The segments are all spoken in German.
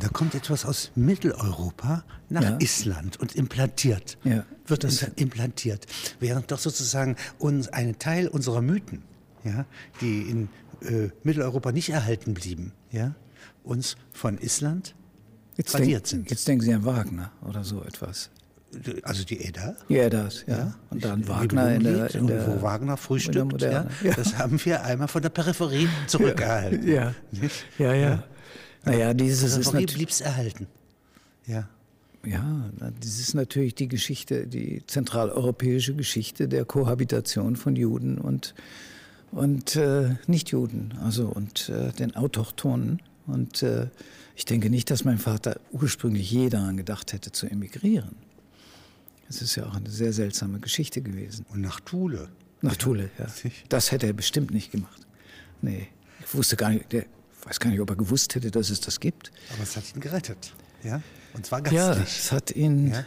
Da kommt etwas aus Mitteleuropa nach Ja. Island und implantiert. Ja, Wird das- implantiert. Während doch sozusagen uns ein Teil unserer Mythen, ja, die in äh, Mitteleuropa nicht erhalten blieben, ja, uns von Island, Jetzt, Tradiert denk, sind. jetzt denken Sie an Wagner oder so etwas. also die Edda, Ja, das, ja. Und dann Wagner in der, in der wo Wagner frühstückt, ja, ja. das haben wir einmal von der Peripherie zurückgehalten. Ja, ja, ja. Naja, dieses ist natürlich. blieb es erhalten. Ja. Ja, das ist natürlich die Geschichte, die zentraleuropäische Geschichte der Kohabitation von Juden und, und äh, Nichtjuden, also und äh, den Autochtonen. Und äh, ich denke nicht, dass mein Vater ursprünglich je daran gedacht hätte, zu emigrieren. Es ist ja auch eine sehr seltsame Geschichte gewesen. Und nach Thule. Nach Thule, ja. Das hätte er bestimmt nicht gemacht. Nee, ich wusste gar nicht, der weiß gar nicht, ob er gewusst hätte, dass es das gibt. Aber es hat ihn gerettet. Ja? Und zwar Ja, gastlich. es hat ihn, Ja.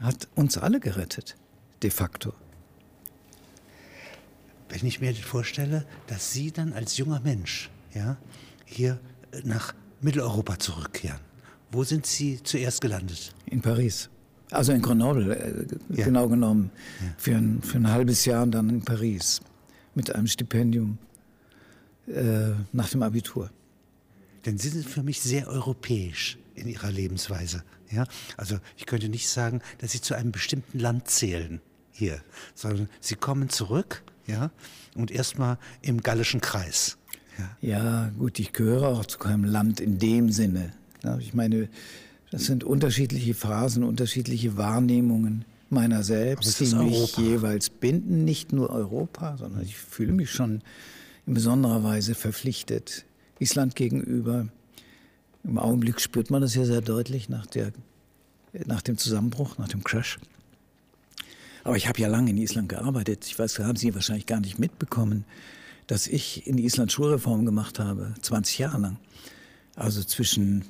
hat uns alle gerettet, de facto. Wenn ich mir vorstelle, dass Sie dann als junger Mensch ja, hier nach Mitteleuropa zurückkehren. Wo sind Sie zuerst gelandet? In Paris. Also in Grenoble, äh, Ja. genau genommen. Für, ein, für ein halbes Jahr dann in Paris. Mit einem Stipendium äh, nach dem Abitur. Denn Sie sind für mich sehr europäisch in Ihrer Lebensweise. Ja? Also ich könnte nicht sagen, dass Sie zu einem bestimmten Land zählen hier, sondern Sie kommen zurück ja, und erstmal im gallischen Kreis. Ja. Ja, gut, ich gehöre auch zu keinem Land in dem Sinne. Ich meine, das sind unterschiedliche Phasen, unterschiedliche Wahrnehmungen meiner selbst, die mich Europa. jeweils binden. Nicht nur Europa, sondern ich fühle mich schon in besonderer Weise verpflichtet Island gegenüber. Im Augenblick spürt man das ja sehr deutlich nach, der, nach dem Zusammenbruch, nach dem Crash. Aber ich habe ja lange in Island gearbeitet. Ich weiß, haben Sie wahrscheinlich gar nicht mitbekommen, dass ich in Island Schulreform gemacht habe, 20 Jahre lang. Also zwischen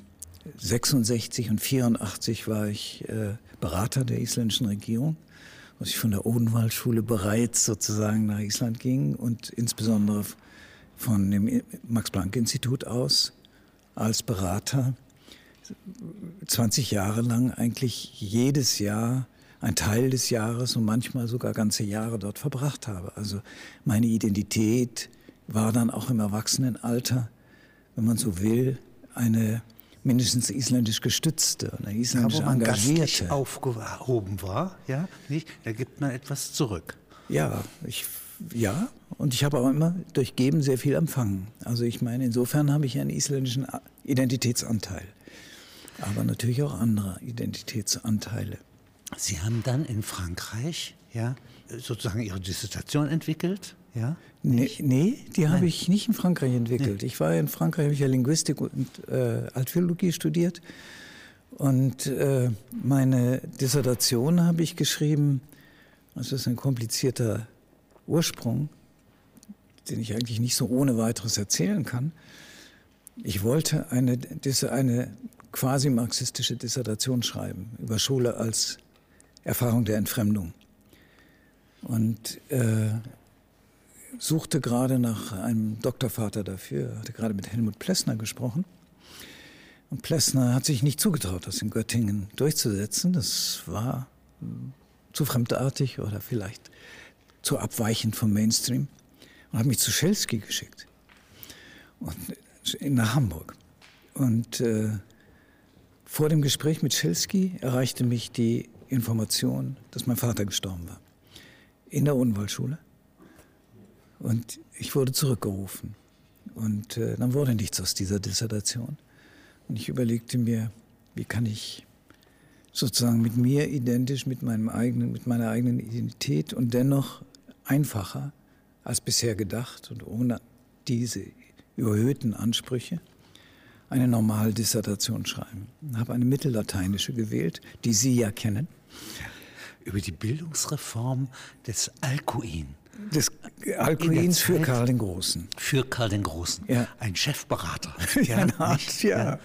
66 und 84 war ich äh, Berater der isländischen Regierung, als ich von der Odenwaldschule bereits sozusagen nach Island ging und insbesondere von dem Max-Planck-Institut aus als Berater 20 Jahre lang eigentlich jedes Jahr ein Teil des Jahres und manchmal sogar ganze Jahre dort verbracht habe. Also meine Identität war dann auch im Erwachsenenalter, wenn man so will, eine mindestens isländisch gestützte, eine isländisch wo man engagierte. aufgehoben war, ja, nicht? da gibt man etwas zurück. Ja, ich, ja, und ich habe auch immer durch Geben sehr viel empfangen. Also ich meine, insofern habe ich einen isländischen Identitätsanteil, aber natürlich auch andere Identitätsanteile. Sie haben dann in Frankreich ja, sozusagen Ihre Dissertation entwickelt. Ja? Nee, nee die habe ich nicht in Frankreich entwickelt. Ich war in Frankreich, habe ich ja Linguistik und äh, Altphilologie studiert. Und äh, meine Dissertation habe ich geschrieben, das ist ein komplizierter Ursprung, den ich eigentlich nicht so ohne weiteres erzählen kann. Ich wollte eine, eine quasi marxistische Dissertation schreiben über Schule als Erfahrung der Entfremdung. Und äh, suchte gerade nach einem Doktorvater dafür, hatte gerade mit Helmut Plessner gesprochen. Und Plessner hat sich nicht zugetraut, das in Göttingen durchzusetzen. Das war hm, zu fremdartig oder vielleicht zu abweichend vom Mainstream. Und hat mich zu Schelsky geschickt. Und, äh, nach Hamburg. Und äh, vor dem Gespräch mit Schelsky erreichte mich die Information, dass mein Vater gestorben war. In der Unwaldschule. Und ich wurde zurückgerufen. Und äh, dann wurde nichts aus dieser Dissertation. Und ich überlegte mir, wie kann ich sozusagen mit mir identisch, mit, meinem eigenen, mit meiner eigenen Identität und dennoch einfacher als bisher gedacht und ohne diese überhöhten Ansprüche eine normale Dissertation schreiben. Ich habe eine mittellateinische gewählt, die Sie ja kennen. Über die Bildungsreform des Alcuin Des Alkuins für Karl den Großen. für Karl den Großen. Ja. Ein Chefberater. eine Art, ja.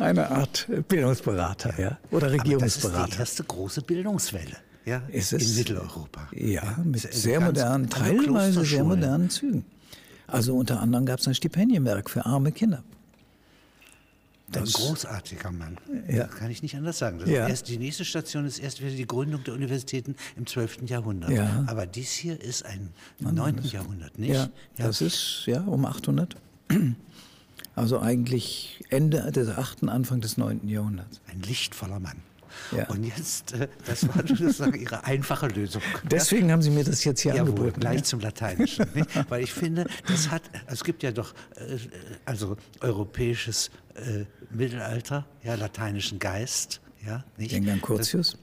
Eine Art Bildungsberater, ja. Oder Aber das ist die Regierungsberater. erste große Bildungswelle ja, Ist in es? Mitteleuropa. Ja, mit Das sehr modernen, teilweise sehr modernen Zügen. Also unter anderem gab es ein Stipendienwerk für arme Kinder. Ein großartiger Mann. Ja. Kann ich nicht anders sagen. Das Ja. erst, die nächste Station ist erst wieder die Gründung der Universitäten im 12. Jahrhundert. Ja. Aber dies hier ist ein 9. Jahrhundert, nicht? Ja, das ist ja um 800. Also eigentlich Ende des 8., Anfang des 9. Jahrhunderts. Ein lichtvoller Mann. Ja. Und jetzt, äh, das war sozusagen Ihre einfache Lösung. Deswegen haben Sie mir das jetzt hier Jawohl, angeboten. gleich ja. zum Lateinischen. Nicht? Weil ich finde, das hat, es gibt ja doch, äh, also europäisches äh, Mittelalter, ja, lateinischen Geist, ja, nicht? Denken an Curtius.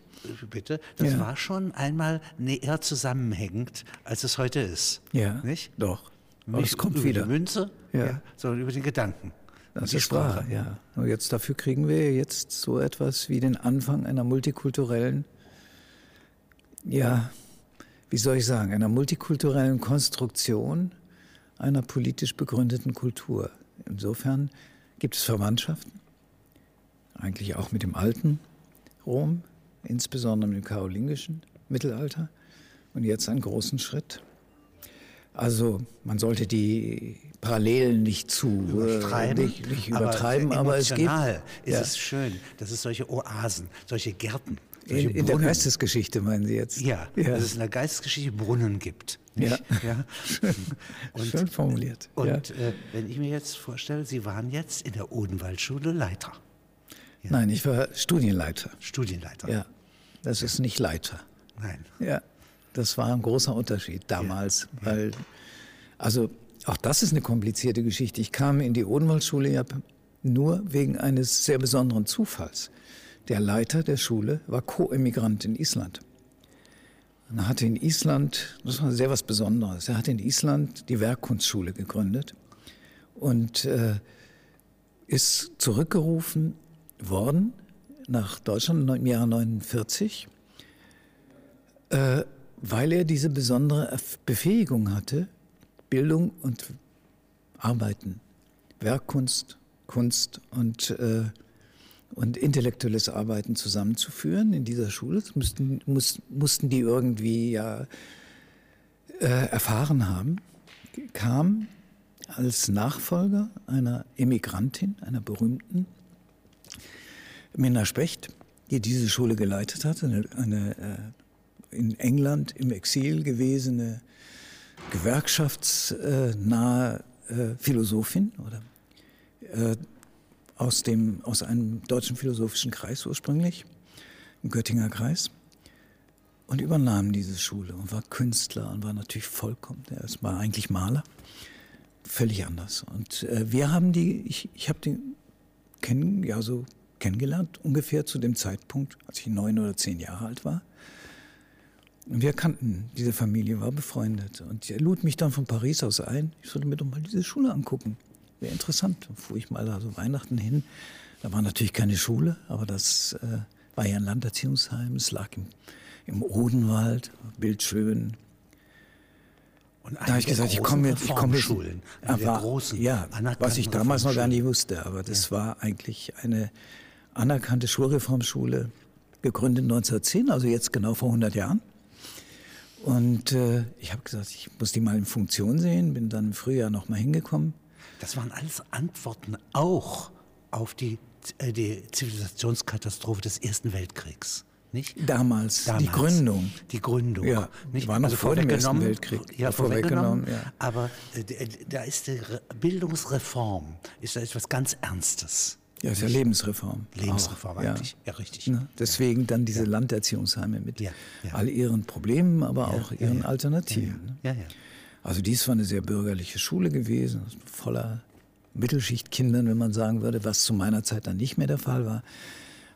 Bitte, das Ja. war schon einmal näher zusammenhängend, als es heute ist. Ja, Nicht? doch. Nicht es kommt über wieder. die Münze, Ja. ja. sondern über den Gedanken. Das die ist wahr, Sprache. ja. Und jetzt dafür kriegen wir jetzt so etwas wie den Anfang einer multikulturellen, ja, wie soll ich sagen, einer multikulturellen Konstruktion einer politisch begründeten Kultur. Insofern gibt es Verwandtschaften, eigentlich auch mit dem alten Rom, insbesondere mit dem karolingischen Mittelalter und jetzt einen großen Schritt. Also man sollte die Parallelen nicht zu äh, übertreiben, nicht, nicht übertreiben, aber, aber, es gibt ist ja, es schön, dass es solche Oasen, solche Gärten, solche in, in der Geistesgeschichte meinen Sie jetzt? Ja, ja. dass es in der Geistesgeschichte Brunnen gibt. Ja. Ja. Und, Schön formuliert. und ja. äh, wenn ich mir jetzt vorstelle, Sie waren jetzt in der Odenwaldschule Leiter, Nein, ich war Studienleiter. Studienleiter. Ja, das ist nicht Leiter. Nein. Ja, das war ein großer Unterschied damals, weil, also auch das ist eine komplizierte Geschichte. Ich kam in die Odenwaldschule ja nur wegen eines sehr besonderen Zufalls. Der Leiter der Schule war Co-Emigrant in Island. Und er hatte in Island, das war sehr was Besonderes, er hatte in Island die Werkkunstschule gegründet und äh, ist zurückgerufen worden nach Deutschland im Jahre 49 äh, weil er diese besondere Befähigung hatte, Bildung und Arbeiten, Werkkunst, Kunst und, äh, und intellektuelles Arbeiten zusammenzuführen in dieser Schule. Das mussten, muss, mussten die irgendwie ja äh, erfahren haben. Kam als Nachfolger einer Emigrantin, einer berühmten, Minna Specht, die diese Schule geleitet hat, eine, eine äh, in England im Exil gewesene gewerkschaftsnahe äh, Philosophin oder äh, aus, dem, aus einem deutschen philosophischen Kreis ursprünglich, im Göttinger Kreis, und übernahm diese Schule und war Künstler und war natürlich vollkommen, er war eigentlich Maler, völlig anders. Und äh, wir haben die, ich, ich habe die kennen, ja, so kennengelernt, ungefähr zu dem Zeitpunkt, als ich neun oder zehn Jahre alt war. Wir kannten diese Familie, war befreundet. Und er lud mich dann von Paris aus ein. Ich sollte mir doch mal diese Schule angucken. Wäre interessant. Dann fuhr ich mal da so Weihnachten hin. Da war natürlich keine Schule, aber das äh, war ja ein Landerziehungsheim. Es lag im, im Odenwald, bildschön. Und Da habe ich gesagt, ich komme jetzt, ich komme. Schulen, Er eine war- großen, ja, was ich damals noch gar nicht wusste, aber das war eigentlich eine anerkannte Schulreformschule, gegründet 1910, also jetzt genau vor 100 Jahren. Und äh, ich habe gesagt, ich muss die mal in Funktion sehen, bin dann im Frühjahr noch mal hingekommen. Das waren alles Antworten auch auf die, äh, die Zivilisationskatastrophe des Ersten Weltkriegs. Nicht? Damals, die Damals. Gründung. Die Gründung. Ja, nicht? war noch vor dem Ersten Weltkrieg. Ja, vorweggenommen. ja. Aber äh, d- da ist die Re- Bildungsreform, ist da etwas ganz Ernstes. Ja, ist ja Lebensreform. Lebensreform auch, eigentlich. Ja, richtig. Ne? Deswegen dann diese Landerziehungsheime mit Ja, ja. all ihren Problemen, aber auch ja, ihren ja. Alternativen. ne? Ja, ja. Also dies war eine sehr bürgerliche Schule gewesen, voller Mittelschichtkindern, wenn man sagen würde, was zu meiner Zeit dann nicht mehr der Fall war.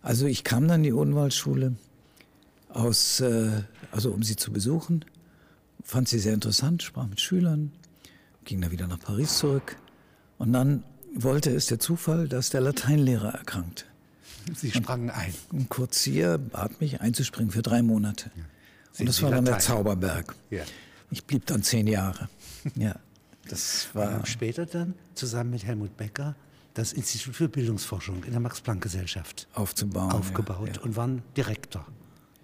Also ich kam dann in die Odenwaldschule, aus, äh, also um sie zu besuchen, fand sie sehr interessant, sprach mit Schülern, ging dann wieder nach Paris zurück und dann wollte es der Zufall, dass der Lateinlehrer erkrankte. Sie sprangen ein. Und Kurzieher bat mich einzuspringen für drei Monate. Sehen Und das Sie war dann der? Zauberberg. Ja. Ich blieb dann zehn Jahre. Ja, das war später dann zusammen mit Helmut Becker das Institut für Bildungsforschung in der Max-Planck-Gesellschaft aufzubauen. aufgebaut Ja, ja. und waren Direktor.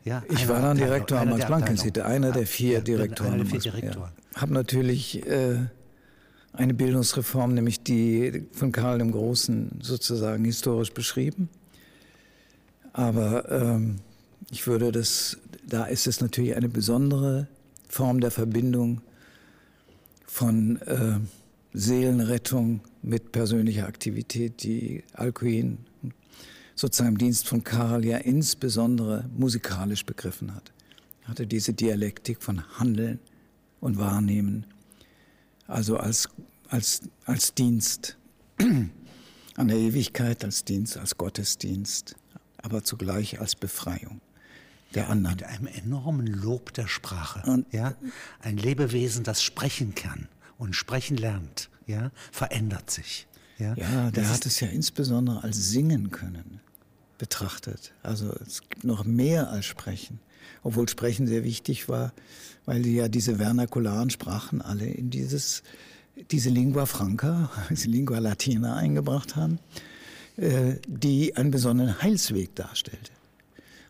Ja, Ich war dann Direktor am Max-Planck-Institut, einer der Ja, vier ja, Direktoren. Einer der vier Direktoren. Ja. Habe natürlich äh, eine Bildungsreform, nämlich die von Karl dem Großen sozusagen historisch beschrieben. Aber ähm, ich würde das, da ist es natürlich eine besondere Form der Verbindung von äh, Seelenrettung mit persönlicher Aktivität, die Alcuin sozusagen im Dienst von Karl ja insbesondere musikalisch begriffen hat. Er hatte diese Dialektik von Handeln und Wahrnehmen, also als, als, als Dienst an der Ewigkeit, als Dienst, als Gottesdienst, aber zugleich als Befreiung der anderen. Mit einem enormen Lob der Sprache. Und, ja? Ein Lebewesen, das sprechen kann und sprechen lernt, ja, verändert sich. Ja, ja der hat es ja insbesondere als Singen können betrachtet. Also es gibt noch mehr als Sprechen. Obwohl Sprechen sehr wichtig war, weil die ja diese vernakularen Sprachen alle in dieses, diese Lingua Franca, diese Lingua Latina eingebracht haben, äh, die einen besonderen Heilsweg darstellte.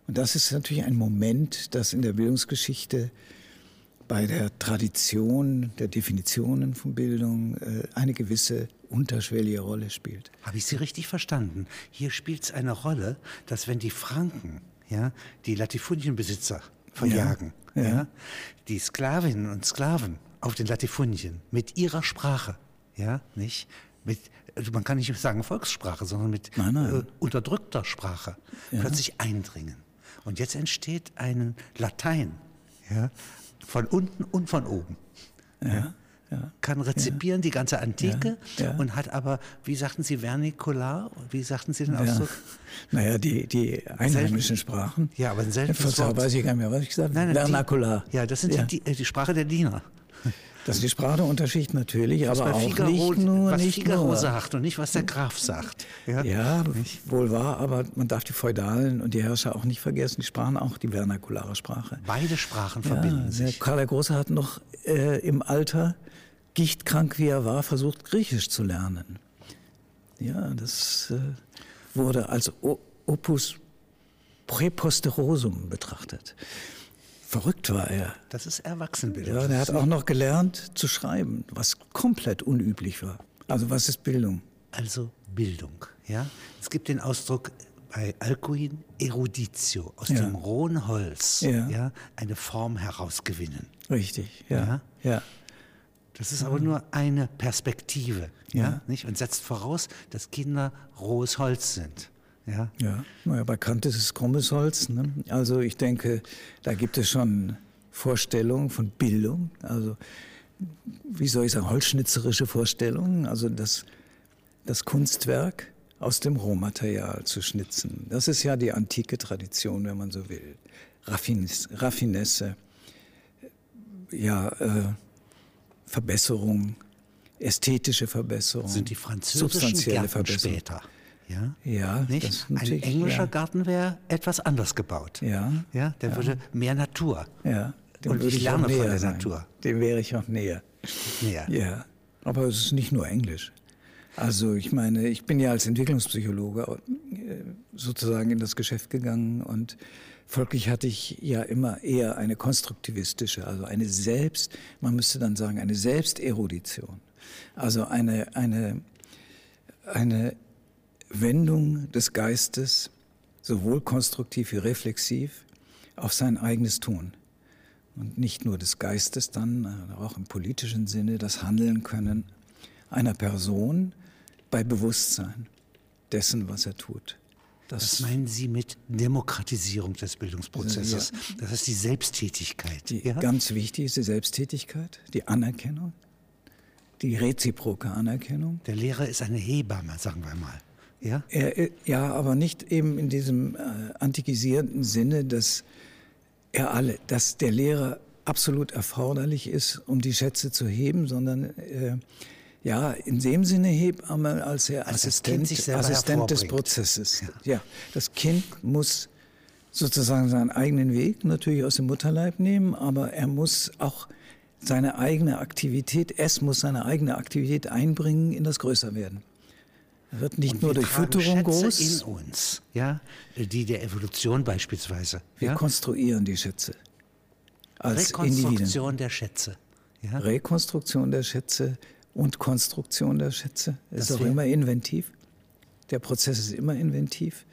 Und das ist natürlich ein Moment, das in der Bildungsgeschichte bei der Tradition der Definitionen von Bildung äh, eine gewisse unterschwellige Rolle spielt. Habe ich Sie richtig verstanden? Hier spielt es eine Rolle, dass wenn die Franken ja, die Latifundienbesitzer verjagen, ja, ja. ja, die Sklavinnen und Sklaven auf den Latifundien mit ihrer Sprache, ja, nicht, mit, also man kann nicht sagen Volkssprache, sondern mit nein, nein. Äh, unterdrückter Sprache plötzlich eindringen. Und jetzt entsteht ein Latein, ja, von unten und von oben. Ja. Ja. Kann rezipieren die ganze Antike und hat aber, wie sagten Sie, Vernikular? Wie sagten Sie den Ausdruck? Naja, die, die einheimischen Sprachen. Ja, aber ein seltenes Wort. weiß ich gar nicht mehr, was ich gesagt habe. Vernakular. Ja, das sind Die, die Sprache der Diener. Das ist die Sprachunterschicht natürlich, was aber auch Figaro, nicht nur. Was nicht Figaro nur. sagt und nicht, was der Graf sagt. Ja, ja wohl wahr, aber man darf die Feudalen und die Herrscher auch nicht vergessen. Die sprachen auch die vernakulare Sprache. Beide Sprachen verbinden sich. Karl der Große hat noch äh, im Alter, gichtkrank wie er war, versucht, Griechisch zu lernen. Ja, das äh, wurde als Opus Präposterosum betrachtet. Verrückt war er. Das ist Erwachsenbildung. Ja, er hat auch noch gelernt zu schreiben, was komplett unüblich war. Also was ist Bildung? Also Bildung, ja. Es gibt den Ausdruck bei Alcuin Eruditio, aus ja. dem rohen Holz, ja. ja. eine Form herausgewinnen. Richtig, ja. ja. ja. Das ist aber nur eine Perspektive, ja. Nicht? und setzt voraus, dass Kinder rohes Holz sind. Ja, ja. Naja, bei Kant ist es krummes Holz. Ne? Also ich denke, da gibt es schon Vorstellungen von Bildung. Also wie soll ich sagen, holzschnitzerische Vorstellungen. Also das, das Kunstwerk aus dem Rohmaterial zu schnitzen. Das ist ja die antike Tradition, wenn man so will. Raffines, Raffinesse, ja, äh, Verbesserung, ästhetische Verbesserung, sind die französischen substanzielle Gärten Verbesserung. später. Ja, ja nicht? ein englischer ja. Garten wäre etwas anders gebaut. Ja, ja der ja. würde mehr Natur. Ja, dem und ich lerne von der sein. Natur. Dem wäre ich auch näher. Näher. Ja, aber es ist nicht nur Englisch. Also ich meine, ich bin ja als Entwicklungspsychologe äh, sozusagen in das Geschäft gegangen und folglich hatte ich ja immer eher eine konstruktivistische, also eine Selbst, man müsste dann sagen, eine Selbsterudition. Also eine, eine, eine Wendung des Geistes, sowohl konstruktiv wie reflexiv, auf sein eigenes Tun. Und nicht nur des Geistes dann, auch im politischen Sinne, das Handeln können einer Person bei Bewusstsein dessen, was er tut. Das was meinen Sie mit Demokratisierung des Bildungsprozesses? Ja. Das ist die Selbsttätigkeit. Die, ja? Ganz wichtig ist die Selbsttätigkeit, die Anerkennung, die reziproke Anerkennung. Der Lehrer ist eine Hebamme, sagen wir mal. Ja, er, äh, ja aber nicht eben in diesem äh, antikisierten Sinne, dass er alle, dass der Lehrer absolut erforderlich ist, um die Schätze zu heben, sondern äh, ja, in dem Sinne Hebamme als er als Assistent, Assistent des Prozesses. Ja. ja, das Kind muss sozusagen seinen eigenen Weg natürlich aus dem Mutterleib nehmen, aber er muss auch seine eigene Aktivität, es muss seine eigene Aktivität einbringen in das Größerwerden. Er wird nicht nur durch Fütterung groß. in uns, ja, die der Evolution beispielsweise. Wir ja? konstruieren die Schätze. Als Rekonstruktion Individuen. der Schätze. Ja? Rekonstruktion der Schätze und Konstruktion der Schätze. Es ist auch immer inventiv. Der Prozess ist immer inventiv.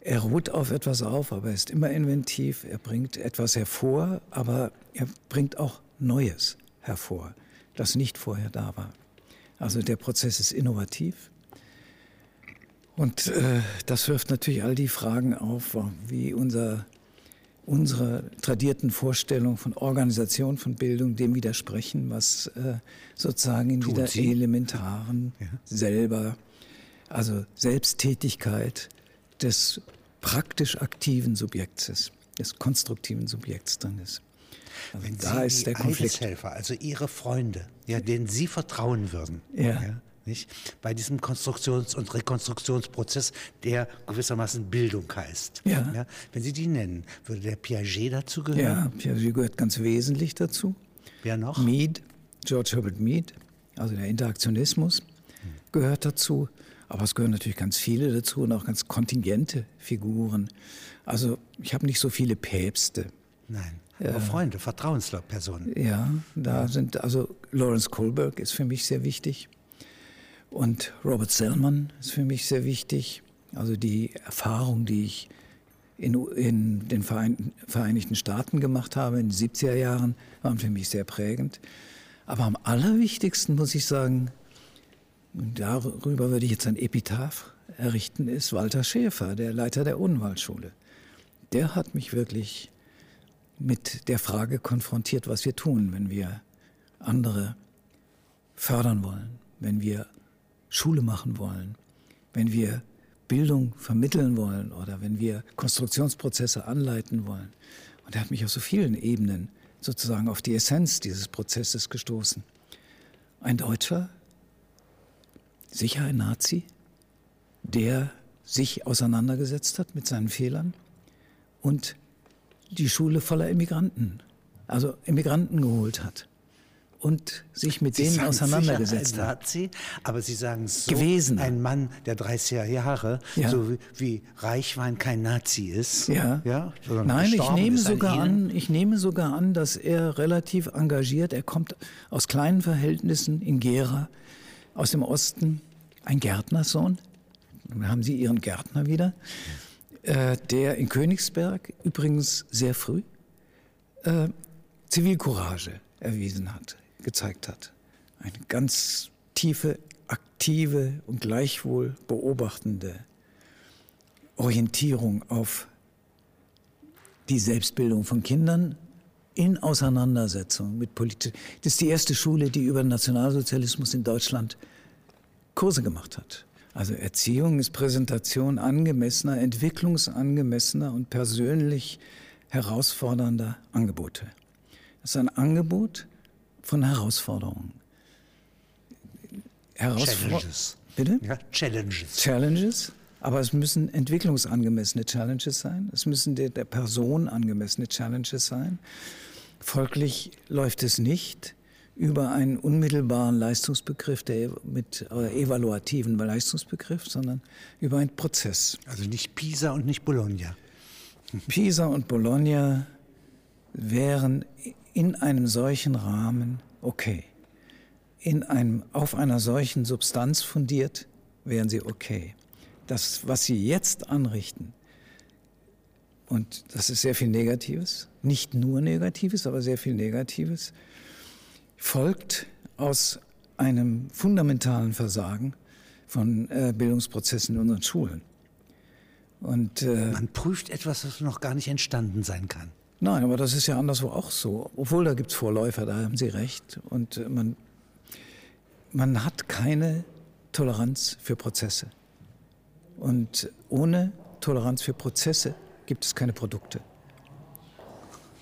Er ruht auf etwas auf, aber er ist immer inventiv. Er bringt etwas hervor, aber er bringt auch Neues hervor, das nicht vorher da war. Also der Prozess ist innovativ. Und äh, das wirft natürlich all die Fragen auf, wie unser, unsere tradierten Vorstellungen von Organisation von Bildung dem widersprechen, was äh, sozusagen in Tut dieser Sie? elementaren ja. selber, also Selbsttätigkeit des praktisch aktiven Subjekts ist, des konstruktiven Subjekts drin ist. Also Wenn da Sie ist der Konflikt. Helfer, also Ihre Freunde, ja, denen Sie vertrauen würden, ja. ja nicht? bei diesem Konstruktions- und Rekonstruktionsprozess, der gewissermaßen Bildung heißt. Ja. ja. Wenn Sie die nennen, würde der Piaget dazu gehören? Ja, Piaget gehört ganz wesentlich dazu. Wer noch? Mead, George Herbert Mead, also der Interaktionismus, hm. gehört dazu. Aber es gehören natürlich ganz viele dazu und auch ganz kontingente Figuren. Also ich habe nicht so viele Päpste. Nein. Aber Freunde, Vertrauenspersonen. Ja, da ja. sind, also Lawrence Kohlberg ist für mich sehr wichtig. Und Robert Sellman ist für mich sehr wichtig. Also die Erfahrung, die ich in, in den Vereinigten Staaten gemacht habe, in den 70er Jahren, waren für mich sehr prägend. Aber am allerwichtigsten muss ich sagen, und darüber würde ich jetzt ein Epitaph errichten, ist Walter Schäfer, der Leiter der Odenwaldschule. Der hat mich wirklich mit der Frage konfrontiert, was wir tun, wenn wir andere fördern wollen, wenn wir Schule machen wollen, wenn wir Bildung vermitteln wollen oder wenn wir Konstruktionsprozesse anleiten wollen. Und er hat mich auf so vielen Ebenen sozusagen auf die Essenz dieses Prozesses gestoßen. Ein Deutscher, sicher ein Nazi, der sich auseinandergesetzt hat mit seinen Fehlern und die Schule voller Immigranten, also Immigranten geholt hat und sich mit Sie denen auseinandergesetzt ein Nazi, aber Sie sagen so, gewesen. ein Mann der 30er Jahre, ja. so wie, wie, Reichwein kein Nazi ist. Ja. ja Nein, ich nehme sogar an, ich nehme sogar an, dass er relativ engagiert, er kommt aus kleinen Verhältnissen in Gera, aus dem Osten, ein Gärtnersohn. Dann haben Sie Ihren Gärtner wieder. Äh, der in Königsberg übrigens sehr früh äh, Zivilcourage erwiesen hat, gezeigt hat. Eine ganz tiefe, aktive und gleichwohl beobachtende Orientierung auf die Selbstbildung von Kindern in Auseinandersetzung mit Politik. Das ist die erste Schule, die über Nationalsozialismus in Deutschland Kurse gemacht hat. Also Erziehung ist Präsentation angemessener, entwicklungsangemessener und persönlich herausfordernder Angebote. Es ist ein Angebot von Herausforderungen. Herausfor Challenges. Bitte? Ja, Challenges. Challenges. Aber es müssen entwicklungsangemessene Challenges sein. Es müssen der, der Person angemessene Challenges sein. Folglich läuft es nicht über einen unmittelbaren Leistungsbegriff, der mit äh, evaluativen Leistungsbegriff, sondern über einen Prozess. Also nicht Pisa und nicht Bologna. Pisa und Bologna wären in einem solchen Rahmen okay. In einem, auf einer solchen Substanz fundiert wären sie okay. Das, was sie jetzt anrichten, und das ist sehr viel Negatives, nicht nur Negatives, aber sehr viel Negatives, folgt aus einem fundamentalen Versagen von äh, Bildungsprozessen in unseren Schulen. Und, äh, Man prüft etwas, was noch gar nicht entstanden sein kann. Nein, aber das ist ja anderswo auch so. Obwohl, da gibt es Vorläufer, da haben Sie recht. Und äh, man, man hat keine Toleranz für Prozesse. Und ohne Toleranz für Prozesse gibt es keine Produkte.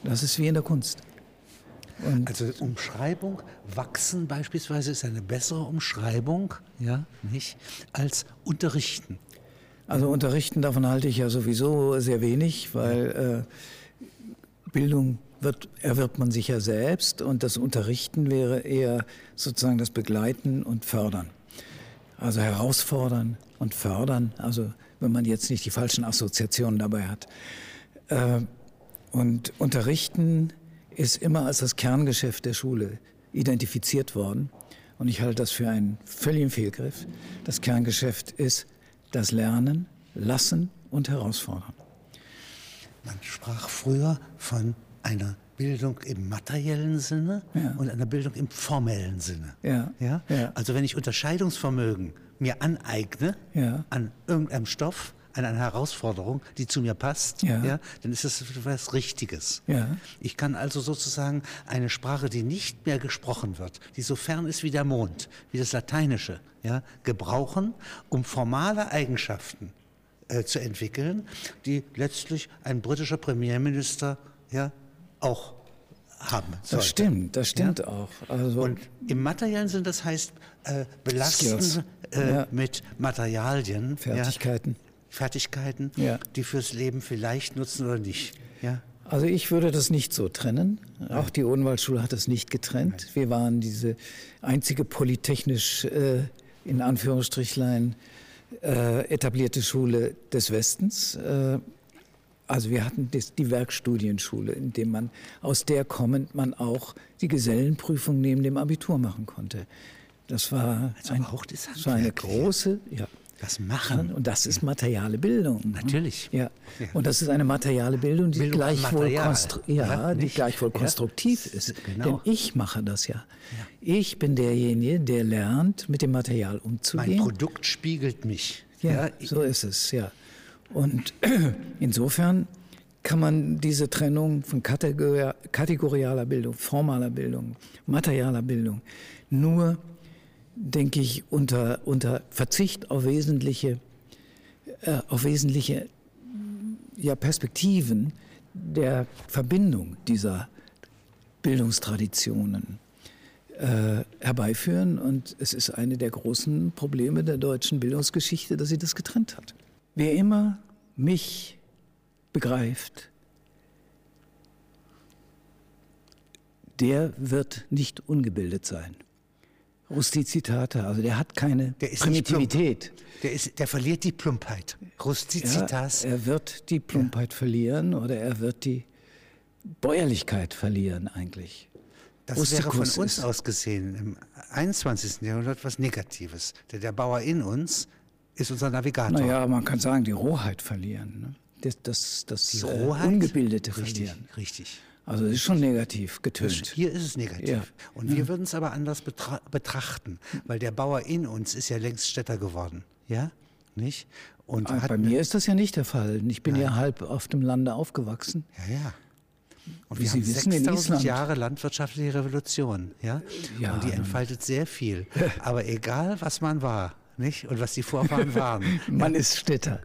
Das ist wie in der Kunst. Und also Umschreibung, wachsen beispielsweise ist eine bessere Umschreibung, ja, nicht, als unterrichten. Also unterrichten, davon halte ich ja sowieso sehr wenig, weil äh, Bildung wird, erwirbt man sich ja selbst und das Unterrichten wäre eher sozusagen das Begleiten und Fördern. Also herausfordern und fördern, also wenn man jetzt nicht die falschen Assoziationen dabei hat. Äh, und unterrichten ist immer als das Kerngeschäft der Schule identifiziert worden, Und ich halte das für einen völligen Fehlgriff. Das Kerngeschäft ist das Lernen, Lassen und Herausfordern. Man sprach früher von einer Bildung im materiellen Sinne ja. und einer Bildung im formellen Sinne. Ja. Ja? Also wenn ich Unterscheidungsvermögen mir aneigne an irgendeinem Stoff, an einer Herausforderung, die zu mir passt, ja. dann ist das etwas Richtiges. Ich kann also sozusagen eine Sprache, die nicht mehr gesprochen wird, die so fern ist wie der Mond, wie das Lateinische, ja, gebrauchen, um formale Eigenschaften äh, zu entwickeln, die letztlich ein britischer Premierminister ja, auch haben sollte. Das stimmt, das stimmt ja? auch. Also Und im materiellen Sinn, das heißt äh, belasten äh, ja. mit Materialien. Fertigkeiten. Ja, Fertigkeiten, die fürs Leben vielleicht nutzen oder nicht. Ja? Also ich würde das nicht so trennen. Auch die Odenwaldschule hat das nicht getrennt. Wir waren diese einzige polytechnisch äh, in Anführungsstrichlein äh, etablierte Schule des Westens. Äh, also wir hatten das, die Werkstudienschule, in dem man aus der kommend man auch die Gesellenprüfung neben dem Abitur machen konnte. Das war, also ein, das war eine große, ja, das Machen. Und das ist materiale Bildung. Natürlich. Ja. ja. Und das ist eine materiale Bildung, die Bildung gleichwohl, konstru ja, die gleichwohl konstruktiv ja. ist. Genau. Denn ich mache das ja. ja. Ich bin derjenige, der lernt, mit dem Material umzugehen. Mein Produkt spiegelt mich. Ja, so ist es, ja. Und insofern kann man diese Trennung von kategorialer Bildung, formaler Bildung, materialer Bildung nur denke ich, unter, unter Verzicht auf wesentliche, äh, auf wesentliche ja, Perspektiven der Verbindung dieser Bildungstraditionen äh, herbeiführen. Und es ist eine der großen Probleme der deutschen Bildungsgeschichte, dass sie das getrennt hat. Wer immer mich begreift, der wird nicht ungebildet sein. Rustizitate, also der hat keine der Primitivität. Der, ist, der verliert die Plumpheit. Rustizitas. Ja, er wird die Plumpheit ja. verlieren oder er wird die Bäuerlichkeit verlieren eigentlich. Das Rustikus wäre von uns aus gesehen im 21. Jahrhundert was Negatives. Der, der Bauer in uns ist unser Navigator. Naja, man kann sagen, die Rohheit verlieren. Ne? Das, das, das die Rohheit? Äh, Ungebildete richtig, verlieren. Richtig. Also es ist schon negativ getönt. Hier ist es negativ. Ja. Und wir ja. würden es aber anders betra betrachten, weil der Bauer in uns ist ja längst Städter geworden. Ja? Nicht? Und bei mir ist das ja nicht der Fall. Ich bin ja, ja halb auf dem Lande aufgewachsen. Ja, ja. Und Wie wir Sie haben wissen, 6000 Jahre landwirtschaftliche Revolution, ja? ja? Und die entfaltet sehr viel. Aber egal, was man war, nicht? Und was die Vorfahren waren. man ist Städter.